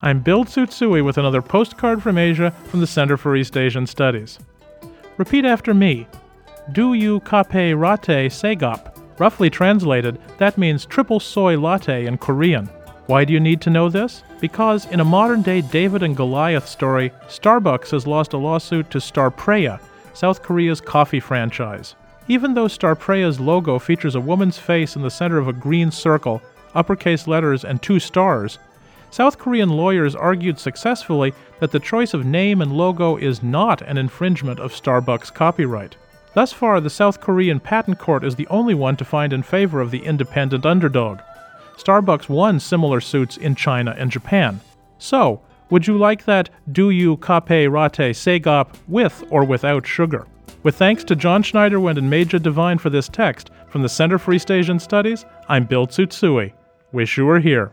I'm Bill Tsutsui with another postcard from Asia from the Center for East Asian Studies. Repeat after me. Do you kape rate segap? Roughly translated, that means triple soy latte in Korean. Why do you need to know this? Because in a modern day David and Goliath story, Starbucks has lost a lawsuit to Starpreya, South Korea's coffee franchise. Even though Starpreya's logo features a woman's face in the center of a green circle, uppercase letters, and two stars, South Korean lawyers argued successfully that the choice of name and logo is not an infringement of Starbucks copyright. Thus far, the South Korean Patent Court is the only one to find in favor of the independent underdog. Starbucks won similar suits in China and Japan. So, would you like that do you kape rate segap with or without sugar? With thanks to John Schneiderwind and Maija Devine for this text from the Center for East Asian Studies, I'm Bill Tsutsui. Wish you were here.